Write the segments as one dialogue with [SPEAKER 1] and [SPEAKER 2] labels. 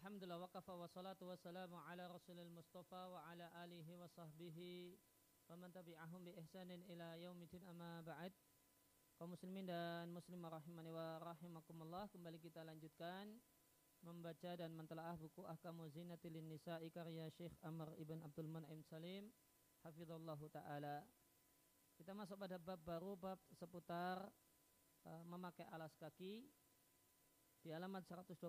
[SPEAKER 1] Alhamdulillah wa kafa wa salatu wa salamu ala rasulil mustafa wa ala alihi wa sahbihi wa man tabi'ahum bi ihsanin ila yaumidin amma ba'd. Kaum muslimin dan muslimah rahimani wa rahimakumullah kembali kita lanjutkan membaca dan mentelaah buku Ahkamu Zinatil Nisa'i karya Syekh Amr Ibn Abdul Man'im Salim hafizallahu taala. Kita masuk pada bab baru bab seputar uh, memakai alas kaki di halaman 128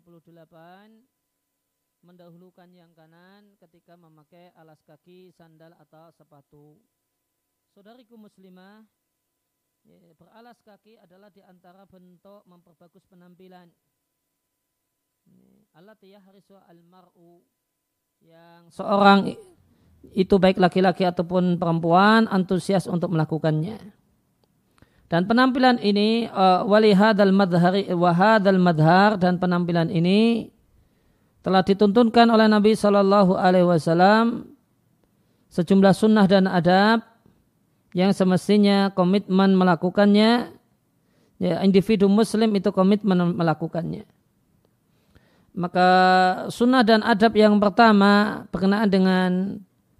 [SPEAKER 1] mendahulukan yang kanan ketika memakai alas kaki, sandal atau sepatu. Saudariku muslimah, ya, beralas kaki adalah di antara bentuk memperbagus penampilan. Alat harisu al-mar'u yang seorang itu baik laki-laki ataupun perempuan antusias untuk melakukannya. Dan penampilan ini uh, walihadal madhari wahadal madhar dan penampilan ini telah dituntunkan oleh Nabi Shallallahu Alaihi Wasallam sejumlah sunnah dan adab yang semestinya komitmen melakukannya ya individu muslim itu komitmen melakukannya. Maka sunnah dan adab yang pertama berkenaan dengan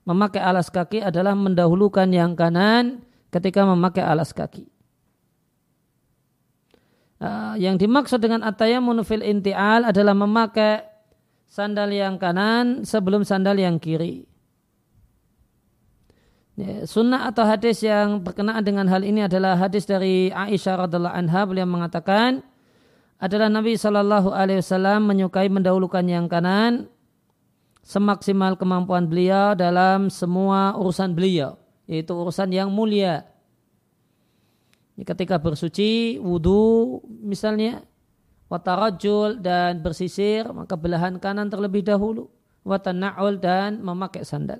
[SPEAKER 1] memakai alas kaki adalah mendahulukan yang kanan ketika memakai alas kaki. Uh, yang dimaksud dengan atayamun fil intial adalah memakai sandal yang kanan sebelum sandal yang kiri. Ya, sunnah atau hadis yang berkenaan dengan hal ini adalah hadis dari Aisyah radhiallahu anha beliau mengatakan adalah Nabi Shallallahu Alaihi Wasallam menyukai mendahulukan yang kanan semaksimal kemampuan beliau dalam semua urusan beliau yaitu urusan yang mulia. Ketika bersuci, wudhu misalnya, watarajul dan bersisir maka belahan kanan terlebih dahulu watana'ul dan memakai sandal.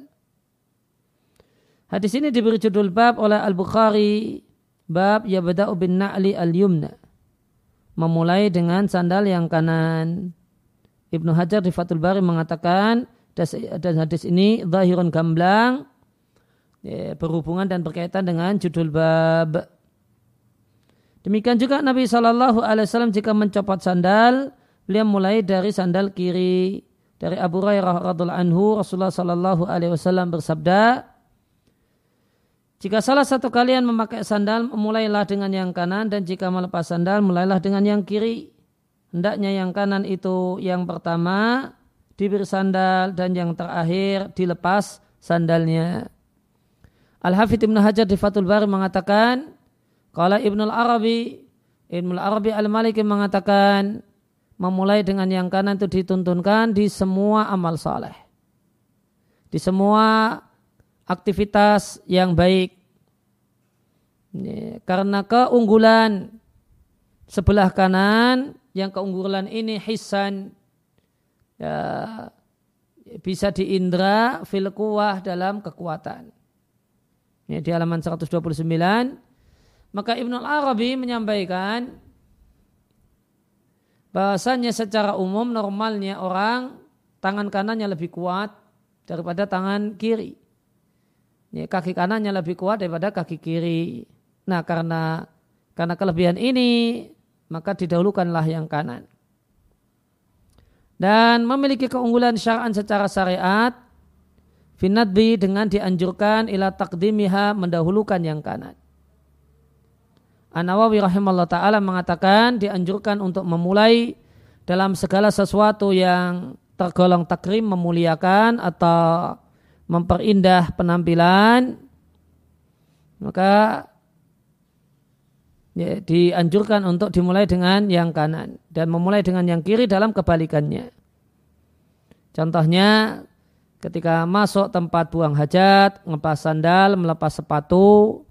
[SPEAKER 1] Hadis ini diberi judul bab oleh Al-Bukhari bab yabda'u bin na'li al-yumna memulai dengan sandal yang kanan. Ibnu Hajar di Fathul Bari mengatakan dan hadis ini zahirun gamblang ya, berhubungan dan berkaitan dengan judul bab Demikian juga Nabi Shallallahu Alaihi Wasallam jika mencopot sandal, beliau mulai dari sandal kiri. Dari Abu Hurairah radhiallahu anhu Rasulullah Shallallahu Alaihi Wasallam bersabda, jika salah satu kalian memakai sandal, mulailah dengan yang kanan dan jika melepas sandal, mulailah dengan yang kiri. Hendaknya yang kanan itu yang pertama diberi sandal dan yang terakhir dilepas sandalnya. Al-Hafidh Ibn Hajar di Fathul Bari mengatakan, kalau Ibnul Arabi, Ibnul Arabi Al-Maliki mengatakan memulai dengan yang kanan itu dituntunkan di semua amal saleh. Di semua aktivitas yang baik. Karena keunggulan sebelah kanan yang keunggulan ini hisan ya, bisa diindra fil kuwah dalam kekuatan. Ini di halaman 129 maka Ibnu Arabi menyampaikan bahasanya secara umum normalnya orang tangan kanannya lebih kuat daripada tangan kiri. Ini kaki kanannya lebih kuat daripada kaki kiri. Nah karena karena kelebihan ini maka didahulukanlah yang kanan. Dan memiliki keunggulan syar'an secara syariat finadbi dengan dianjurkan ila takdimiha mendahulukan yang kanan. An-Nawawi rahimahullah ta'ala mengatakan dianjurkan untuk memulai dalam segala sesuatu yang tergolong takrim memuliakan atau memperindah penampilan maka ya, dianjurkan untuk dimulai dengan yang kanan dan memulai dengan yang kiri dalam kebalikannya. Contohnya ketika masuk tempat buang hajat, ngepas sandal, melepas sepatu,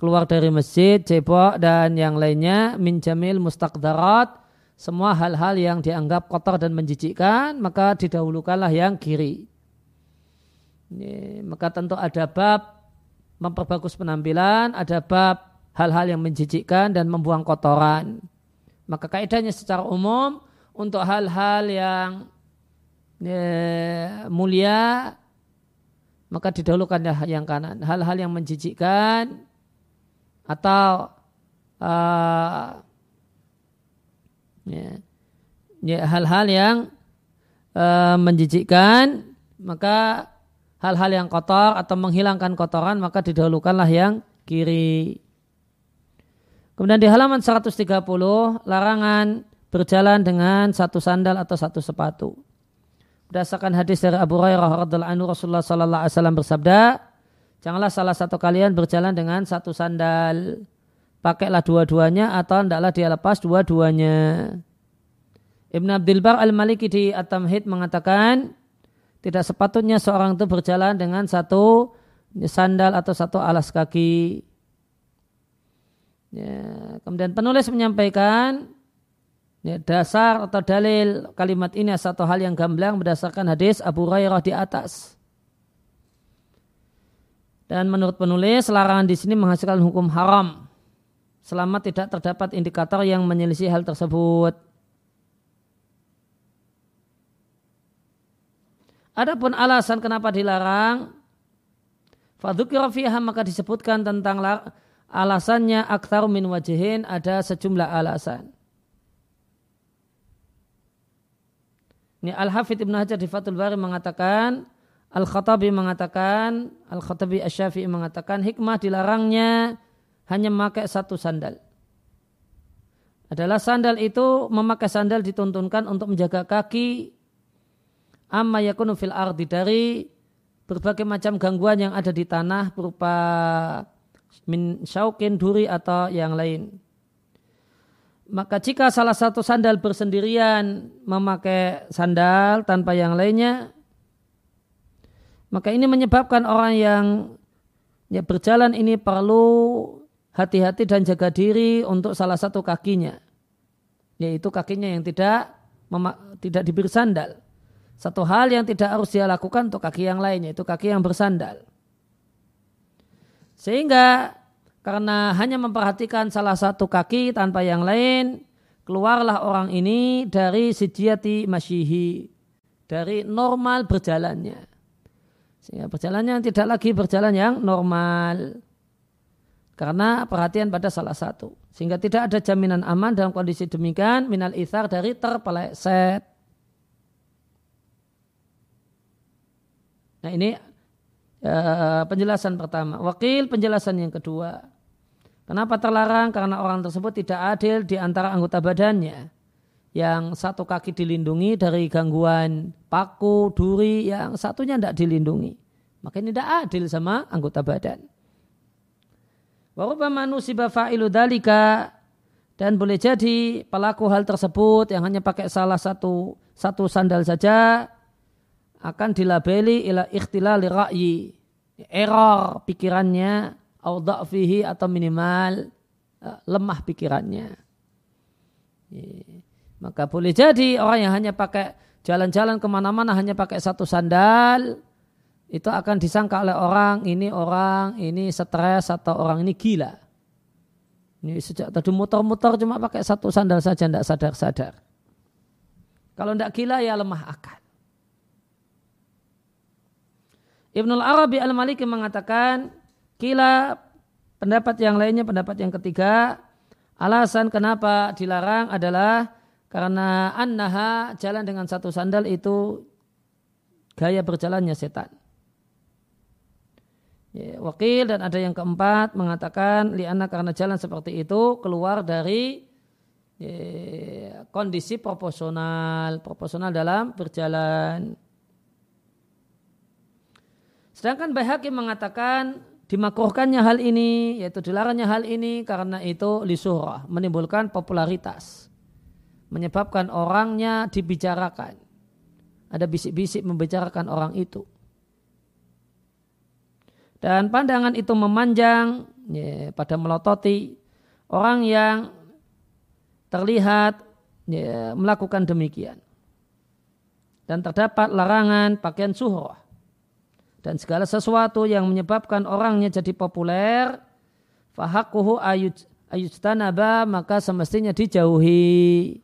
[SPEAKER 1] keluar dari masjid, cebok dan yang lainnya min jamil mustaqdarat semua hal-hal yang dianggap kotor dan menjijikkan maka didahulukanlah yang kiri. Ini, maka tentu ada bab memperbagus penampilan, ada bab hal-hal yang menjijikkan dan membuang kotoran. Maka kaidahnya secara umum untuk hal-hal yang ya, mulia maka didahulukanlah yang kanan. Hal-hal yang menjijikkan atau uh, ya, ya, hal-hal yang e, menjijikkan, maka hal-hal yang kotor atau menghilangkan kotoran maka didahulukanlah yang kiri. Kemudian di halaman 130 larangan berjalan dengan satu sandal atau satu sepatu. Berdasarkan hadis dari Abu Hurairah radhiallahu anhu Rasulullah sallallahu alaihi wasallam bersabda, janganlah salah satu kalian berjalan dengan satu sandal. Pakailah dua-duanya atau hendaklah dia lepas dua-duanya. Ibn Abdul Bar al-Maliki di At-Tamhid mengatakan, tidak sepatutnya seorang itu berjalan dengan satu sandal atau satu alas kaki. Ya, kemudian penulis menyampaikan ya, dasar atau dalil kalimat ini satu hal yang gamblang berdasarkan hadis Abu Hurairah di atas. Dan menurut penulis larangan di sini menghasilkan hukum haram selama tidak terdapat indikator yang menyelisih hal tersebut. Adapun alasan kenapa dilarang, fadzukira maka disebutkan tentang alasannya aktar min wajihin ada sejumlah alasan. Ini Al-Hafidh Ibn Hajar di Fathul Bari mengatakan, Al-Khattabi mengatakan, Al-Khattabi Asyafi'i mengatakan hikmah dilarangnya hanya memakai satu sandal. Adalah sandal itu memakai sandal dituntunkan untuk menjaga kaki amma yakunu fil ardi dari berbagai macam gangguan yang ada di tanah berupa min syaukin, duri atau yang lain. Maka jika salah satu sandal bersendirian memakai sandal tanpa yang lainnya, maka ini menyebabkan orang yang ya, berjalan ini perlu hati-hati dan jaga diri untuk salah satu kakinya, yaitu kakinya yang tidak tidak diberi sandal. Satu hal yang tidak harus dia lakukan untuk kaki yang lainnya, itu kaki yang bersandal. Sehingga karena hanya memperhatikan salah satu kaki tanpa yang lain, keluarlah orang ini dari sijiyati masyihi, dari normal berjalannya. Sehingga berjalannya tidak lagi berjalan yang normal. Karena perhatian pada salah satu. Sehingga tidak ada jaminan aman dalam kondisi demikian minal ithar dari terpeleset. Nah ini uh, penjelasan pertama. Wakil penjelasan yang kedua. Kenapa terlarang? Karena orang tersebut tidak adil di antara anggota badannya. Yang satu kaki dilindungi dari gangguan paku, duri, yang satunya tidak dilindungi. Maka ini tidak adil sama anggota badan. Warubama nusiba fa'ilu dalika dan boleh jadi pelaku hal tersebut yang hanya pakai salah satu satu sandal saja akan dilabeli ila ikhtilali ra'yi error pikirannya fihi atau minimal uh, lemah pikirannya maka boleh jadi orang yang hanya pakai jalan-jalan ke mana-mana hanya pakai satu sandal itu akan disangka oleh orang ini orang ini stres atau orang ini gila. Ini sejak tadi muter-muter cuma pakai satu sandal saja tidak sadar-sadar. Kalau tidak gila ya lemah akal. Ibnul Arabi al-Maliki mengatakan, kila pendapat yang lainnya, pendapat yang ketiga, alasan kenapa dilarang adalah karena annaha jalan dengan satu sandal itu gaya berjalannya setan. Ya, wakil dan ada yang keempat mengatakan liana karena jalan seperti itu keluar dari ya, kondisi proporsional, proporsional dalam berjalan. Sedangkan Baihaqi mengatakan dimakruhkannya hal ini, yaitu dilarangnya hal ini karena itu lisurah, menimbulkan popularitas. Menyebabkan orangnya dibicarakan. Ada bisik-bisik membicarakan orang itu. Dan pandangan itu memanjang ya, pada melototi orang yang terlihat ya, melakukan demikian. Dan terdapat larangan pakaian suhroh dan segala sesuatu yang menyebabkan orangnya jadi populer fahakuhu ayut ayustanaba maka semestinya dijauhi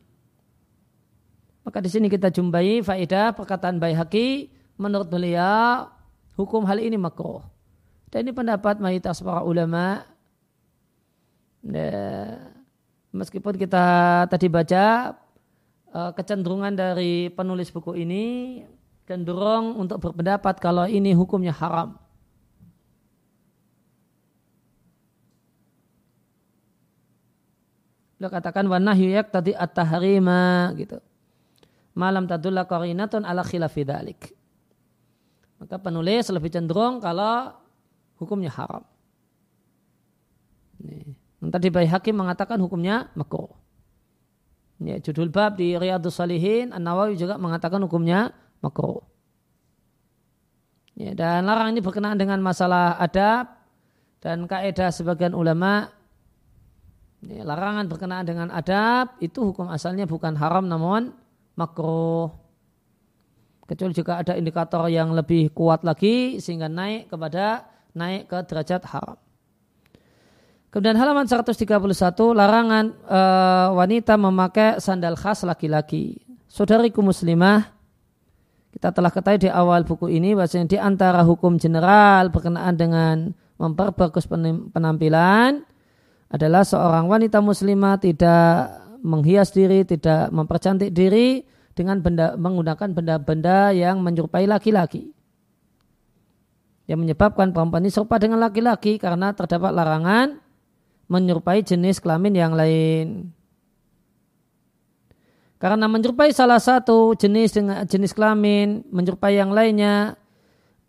[SPEAKER 1] maka di sini kita jumpai faedah perkataan Baihaqi menurut beliau hukum hal ini makruh dan ini pendapat mayoritas para ulama ya, meskipun kita tadi baca uh, kecenderungan dari penulis buku ini cenderung untuk berpendapat kalau ini hukumnya haram. Beliau katakan wa nahyu tadi at-tahrima gitu. Malam tadulla qarinatun ala khilafi dhalik. Maka penulis lebih cenderung kalau hukumnya haram. Nih. Tadi Bayi Hakim mengatakan hukumnya makruh. Ya, judul bab di Riyadus Salihin, An-Nawawi juga mengatakan hukumnya makruh. Ya, dan larang ini berkenaan dengan masalah adab dan kaidah sebagian ulama Ya, larangan berkenaan dengan adab itu hukum asalnya bukan haram namun makruh. Kecuali jika ada indikator yang lebih kuat lagi sehingga naik kepada naik ke derajat haram. Kemudian halaman 131 larangan e, wanita memakai sandal khas laki-laki. Saudariku muslimah, kita telah ketahui di awal buku ini bahwasanya di antara hukum general berkenaan dengan memperbagus penampilan adalah seorang wanita muslimah tidak menghias diri, tidak mempercantik diri dengan benda, menggunakan benda-benda yang menyerupai laki-laki. Yang menyebabkan perempuan ini serupa dengan laki-laki karena terdapat larangan menyerupai jenis kelamin yang lain. Karena menyerupai salah satu jenis dengan jenis kelamin, menyerupai yang lainnya,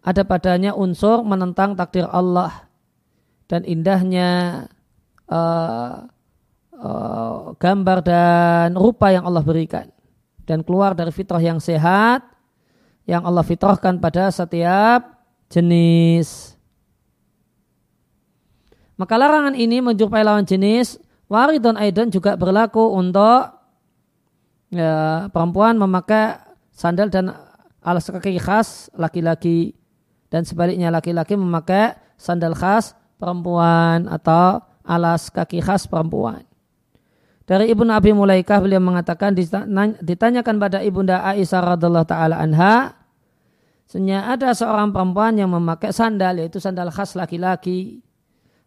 [SPEAKER 1] ada padanya unsur menentang takdir Allah dan indahnya uh, uh, gambar dan rupa yang Allah berikan dan keluar dari fitrah yang sehat yang Allah fitrahkan pada setiap jenis. Maka larangan ini menjumpai lawan jenis waridon aidan juga berlaku untuk ya, perempuan memakai sandal dan alas kaki khas laki-laki dan sebaliknya laki-laki memakai sandal khas perempuan atau alas kaki khas perempuan. Dari Ibnu Abi Mulaikah beliau mengatakan ditanyakan pada Ibunda Aisyah radhiallahu taala anha Senyap ada seorang perempuan yang memakai sandal yaitu sandal khas laki-laki.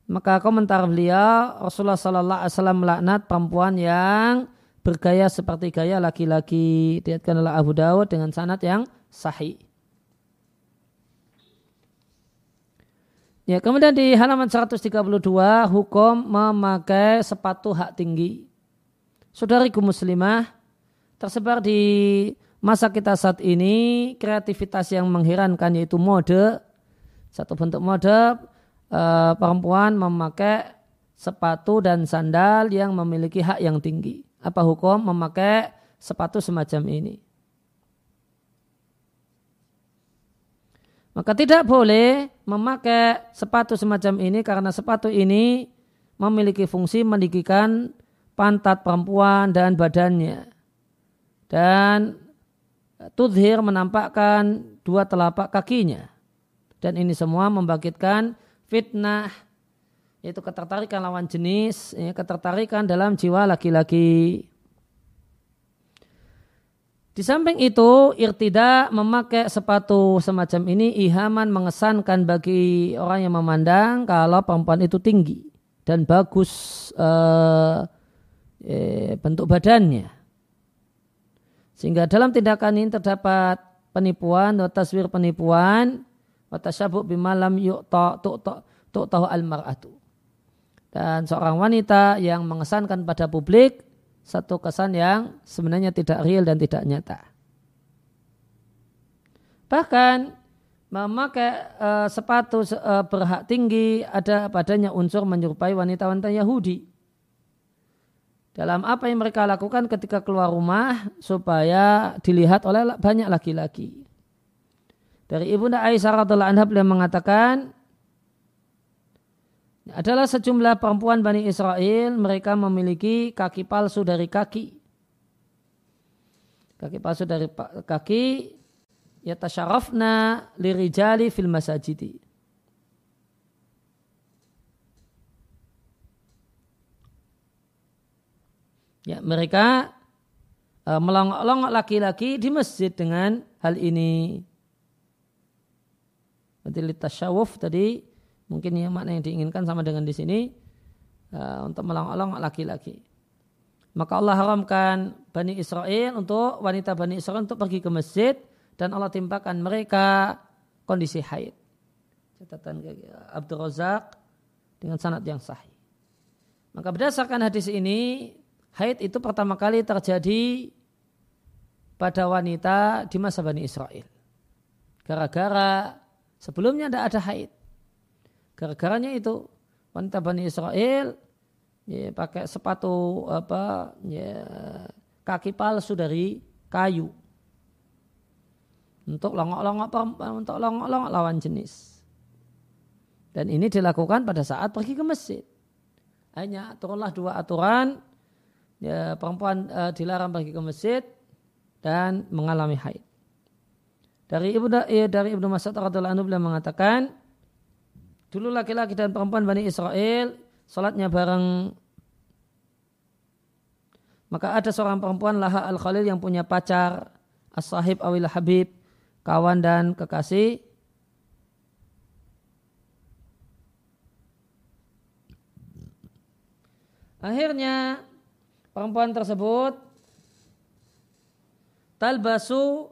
[SPEAKER 1] Maka komentar beliau Rasulullah Sallallahu Alaihi Wasallam melaknat perempuan yang bergaya seperti gaya laki-laki. Diatkan oleh Abu Dawud dengan sanad yang sahih. Ya, kemudian di halaman 132 hukum memakai sepatu hak tinggi. Saudariku muslimah, tersebar di masa kita saat ini kreativitas yang mengherankan yaitu mode. Satu bentuk mode eh, perempuan memakai sepatu dan sandal yang memiliki hak yang tinggi. Apa hukum memakai sepatu semacam ini? Maka tidak boleh memakai sepatu semacam ini karena sepatu ini memiliki fungsi meninggikan pantat perempuan dan badannya. Dan tudhir menampakkan dua telapak kakinya. Dan ini semua membangkitkan fitnah, yaitu ketertarikan lawan jenis, ya, ketertarikan dalam jiwa laki-laki. Di samping itu, irtida memakai sepatu semacam ini ihaman mengesankan bagi orang yang memandang kalau perempuan itu tinggi dan bagus eh, eh, bentuk badannya. Sehingga dalam tindakan ini terdapat penipuan atau taswir penipuan atau syabuk bimalam yuk tahu al mar'atu. Dan seorang wanita yang mengesankan pada publik satu kesan yang sebenarnya tidak real dan tidak nyata. Bahkan memakai uh, sepatu uh, berhak tinggi ada padanya unsur menyerupai wanita-wanita Yahudi. Dalam apa yang mereka lakukan ketika keluar rumah supaya dilihat oleh banyak laki-laki. Dari Ibunda Aisyah radhiallahu anha beliau mengatakan adalah sejumlah perempuan Bani Israel mereka memiliki kaki palsu dari kaki kaki palsu dari kaki yatasharafna lirijali fil masajidi ya mereka uh, melongok-longok laki-laki di masjid dengan hal ini berarti litasawuf tadi Mungkin yang makna yang diinginkan sama dengan di sini uh, untuk melong-olong laki-laki. Maka Allah haramkan Bani Israel untuk wanita Bani Israel untuk pergi ke masjid dan Allah timpakan mereka kondisi haid. Catatan Abdul Razak dengan sanad yang sahih. Maka berdasarkan hadis ini, haid itu pertama kali terjadi pada wanita di masa Bani Israel. Gara-gara sebelumnya tidak ada haid. Gara-garanya itu wanita Bani Israel ya, pakai sepatu apa ya, kaki palsu dari kayu untuk longok-longok untuk longok-longok lawan jenis. Dan ini dilakukan pada saat pergi ke masjid. Hanya turunlah dua aturan ya, perempuan uh, dilarang pergi ke masjid dan mengalami haid. Dari ibu ya, dari ibnu Mas'ud radhiallahu anhu beliau mengatakan dulu laki-laki dan perempuan bani Israel salatnya bareng maka ada seorang perempuan Laha al-Khalil yang punya pacar as-sahib awil habib kawan dan kekasih Akhirnya perempuan tersebut talbasu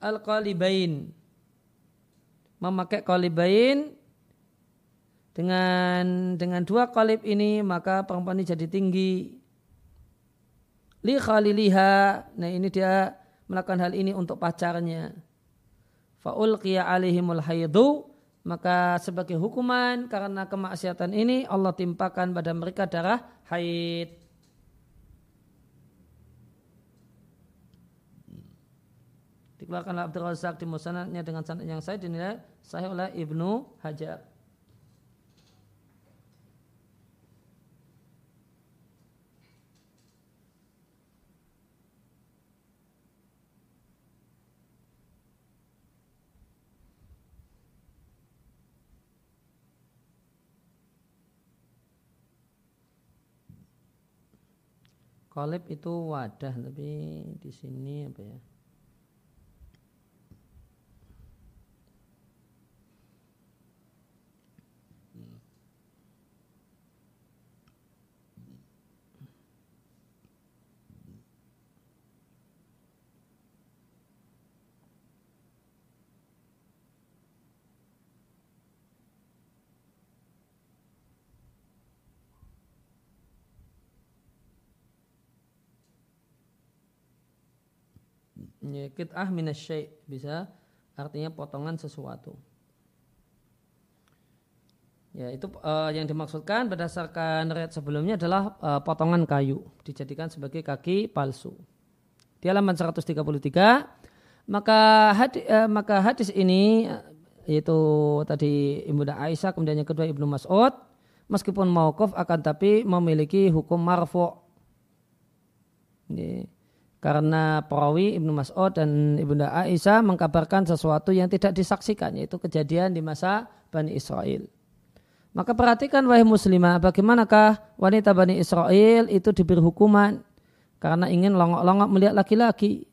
[SPEAKER 1] al-qalibain. Memakai qalibain dengan dengan dua qalib ini maka perempuan ini jadi tinggi. Li khaliliha nah ini dia melakukan hal ini untuk pacarnya. Faul qiya alaihimul haidu maka sebagai hukuman karena kemaksiatan ini Allah timpakan pada mereka darah haid. Dikeluarkan Abdul Razak di musanadnya dengan sanad yang saya dinilai sahih oleh Ibnu Hajar. Kolib itu wadah tapi di sini apa ya? Kit'ah minasyai bisa artinya potongan sesuatu. Ya, itu uh, yang dimaksudkan berdasarkan riwayat sebelumnya adalah uh, potongan kayu dijadikan sebagai kaki palsu. Di halaman 133 maka hadis, uh, maka hadis ini yaitu tadi Ibnu Aisyah kemudian yang kedua Ibnu Mas'ud meskipun mauquf akan tapi memiliki hukum marfu'. Ini karena perawi Ibnu Mas'ud dan Ibnu Aisyah mengkabarkan sesuatu yang tidak disaksikan yaitu kejadian di masa Bani Israel. Maka perhatikan wahai muslimah bagaimanakah wanita Bani Israel itu diberi hukuman karena ingin longok-longok melihat laki-laki.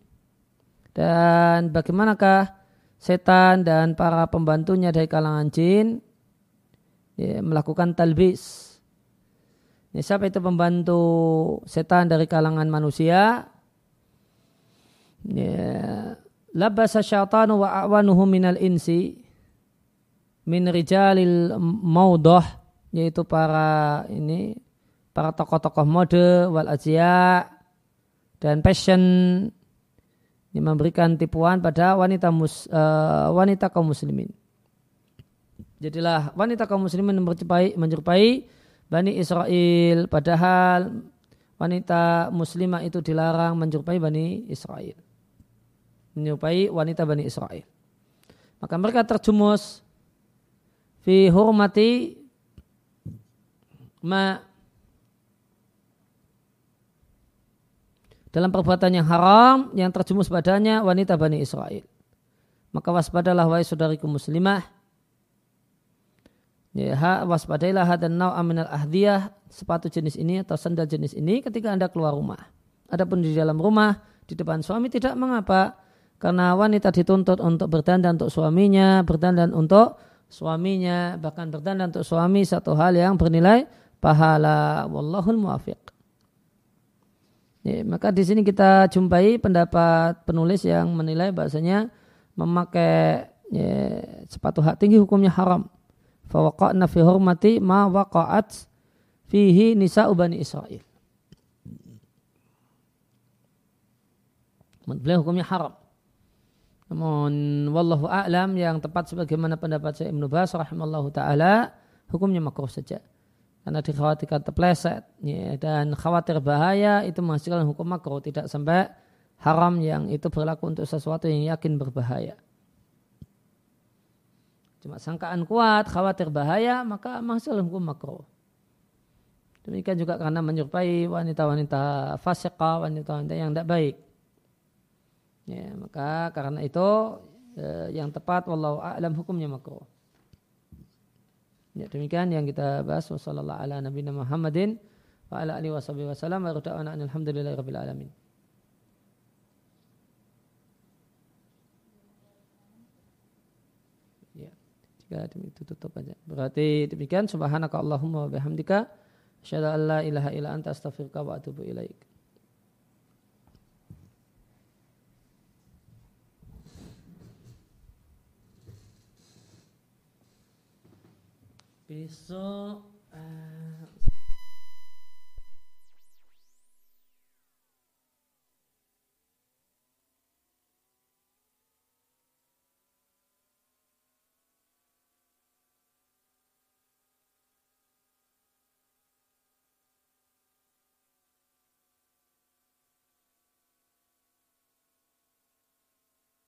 [SPEAKER 1] Dan bagaimanakah setan dan para pembantunya dari kalangan jin ya, melakukan talbis. Ya, siapa itu pembantu setan dari kalangan manusia? Ya, labasa syaitanu wa awanuhu minal insi min rijalil maudah yaitu para ini para tokoh-tokoh mode wal ajia dan passion yang memberikan tipuan pada wanita mus, uh, wanita kaum muslimin. Jadilah wanita kaum muslimin menyerupai, menyerupai Bani Israel padahal wanita muslimah itu dilarang menyerupai Bani Israel menyerupai wanita Bani Israel. Maka mereka terjumus fi hurmati ma dalam perbuatan yang haram yang terjumus padanya wanita Bani Israel. Maka waspadalah wahai saudariku muslimah. Ya, waspadailah hadan nau aminal ahdiyah sepatu jenis ini atau sandal jenis ini ketika anda keluar rumah. Adapun di dalam rumah di depan suami tidak mengapa karena wanita dituntut untuk berdandan untuk suaminya, berdandan untuk suaminya, bahkan berdandan untuk suami satu hal yang bernilai pahala. Wallahul muafiq. Ya, maka di sini kita jumpai pendapat penulis yang menilai bahasanya memakai ya, sepatu hak tinggi hukumnya haram. Fawaqa'na fi hurmati ma waqa'at fihi nisa ubani Israel. Beliau hukumnya haram. Namun wallahu a'lam yang tepat sebagaimana pendapat saya Ibnu Bas rahimallahu taala hukumnya makruh saja karena dikhawatirkan terpleset ya, dan khawatir bahaya itu menghasilkan hukum makruh tidak sampai haram yang itu berlaku untuk sesuatu yang yakin berbahaya. Cuma sangkaan kuat, khawatir bahaya, maka menghasilkan hukum makruh. Demikian juga karena menyerupai wanita-wanita fasiqah, wanita-wanita yang tidak baik. Ya, maka karena itu eh, yang tepat wallahu a'lam hukumnya makruh. Ya, demikian yang kita bahas wasallallahu ala nabiyina Muhammadin wa ala alihi washabihi wasallam wa rada'ana alhamdulillahi rabbil alamin. Ya, jika itu tutup aja. Berarti demikian subhanaka Allahumma wa bihamdika asyhadu an la ilaha illa anta astaghfiruka wa atubu ilaik. Besok uh,